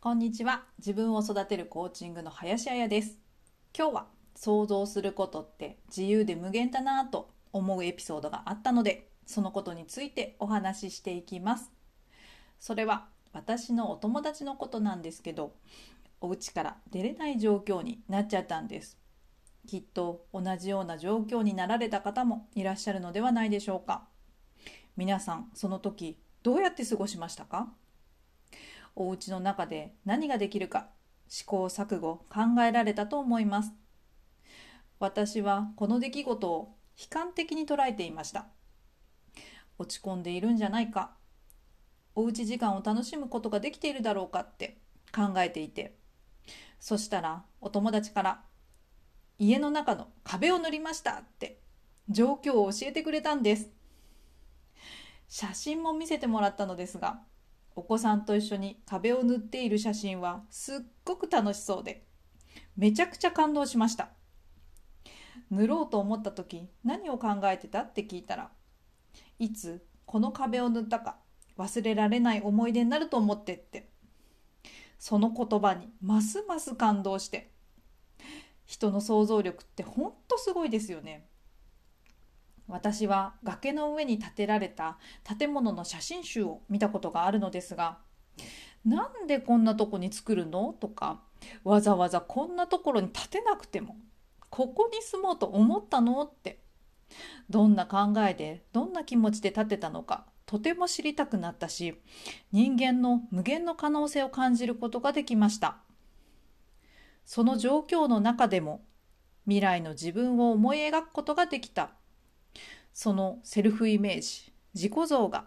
こんにちは。自分を育てるコーチングの林彩です。今日は想像することって自由で無限だなぁと思うエピソードがあったので、そのことについてお話ししていきます。それは私のお友達のことなんですけど、お家から出れない状況になっちゃったんです。きっと同じような状況になられた方もいらっしゃるのではないでしょうか。皆さん、その時どうやって過ごしましたか？お家の中で何ができるか試行錯誤考えられたと思います。私はこの出来事を悲観的に捉えていました。落ち込んでいるんじゃないか。おうち時間を楽しむことができているだろうかって考えていて。そしたらお友達から家の中の壁を塗りましたって状況を教えてくれたんです。写真も見せてもらったのですがお子さんと一緒に壁を塗っている写真はすっごく楽しそうでめちゃくちゃ感動しました。塗ろうと思った時何を考えてた？って聞いたらいつこの壁を塗ったか忘れられない思い出になると思ってって。その言葉にますます感動して。人の想像力ってほんとすごいですよね。私は崖の上に建てられた建物の写真集を見たことがあるのですがなんでこんなとこに作るの？とかわざわざこんなところに建てなくてもここに住もうと思ったの？ってどんな考えでどんな気持ちで建てたのかとても知りたくなったし人間の無限の可能性を感じることができました。その状況の中でも未来の自分を思い描くことができた。そのセルフイメージ自己像が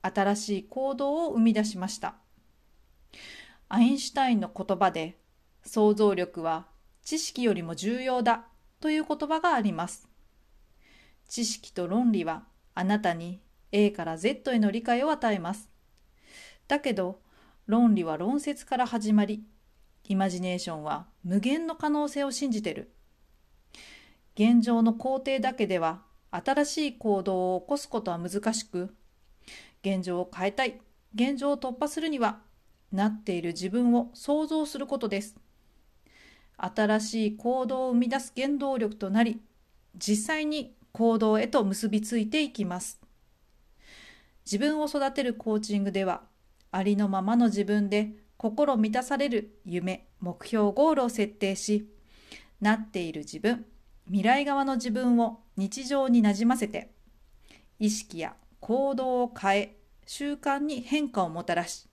新しい行動を生み出しました。アインシュタインの言葉で想像力は知識よりも重要だという言葉があります。知識と論理はあなたに A から Z への理解を与えます。だけど論理は論説から始まりイマジネーションは無限の可能性を信じてる。現状の工程だけでは新しい行動を起こすことは難しく現状を変えたい現状を突破するにはなっている自分を想像することです。新しい行動を生み出す原動力となり実際に行動へと結びついていきます。自分を育てるコーチングではありのままの自分で心満たされる夢目標ゴールを設定しなっている自分未来側の自分を日常になじませて意識や行動を変え習慣に変化をもたらし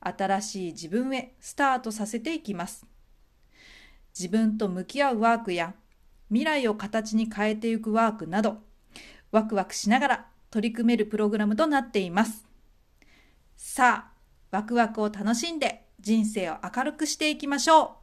新しい自分へスタートさせていきます。自分と向き合うワークや未来を形に変えていくワークなどワクワクしながら取り組めるプログラムとなっています。さあワクワクを楽しんで人生を明るくしていきましょう。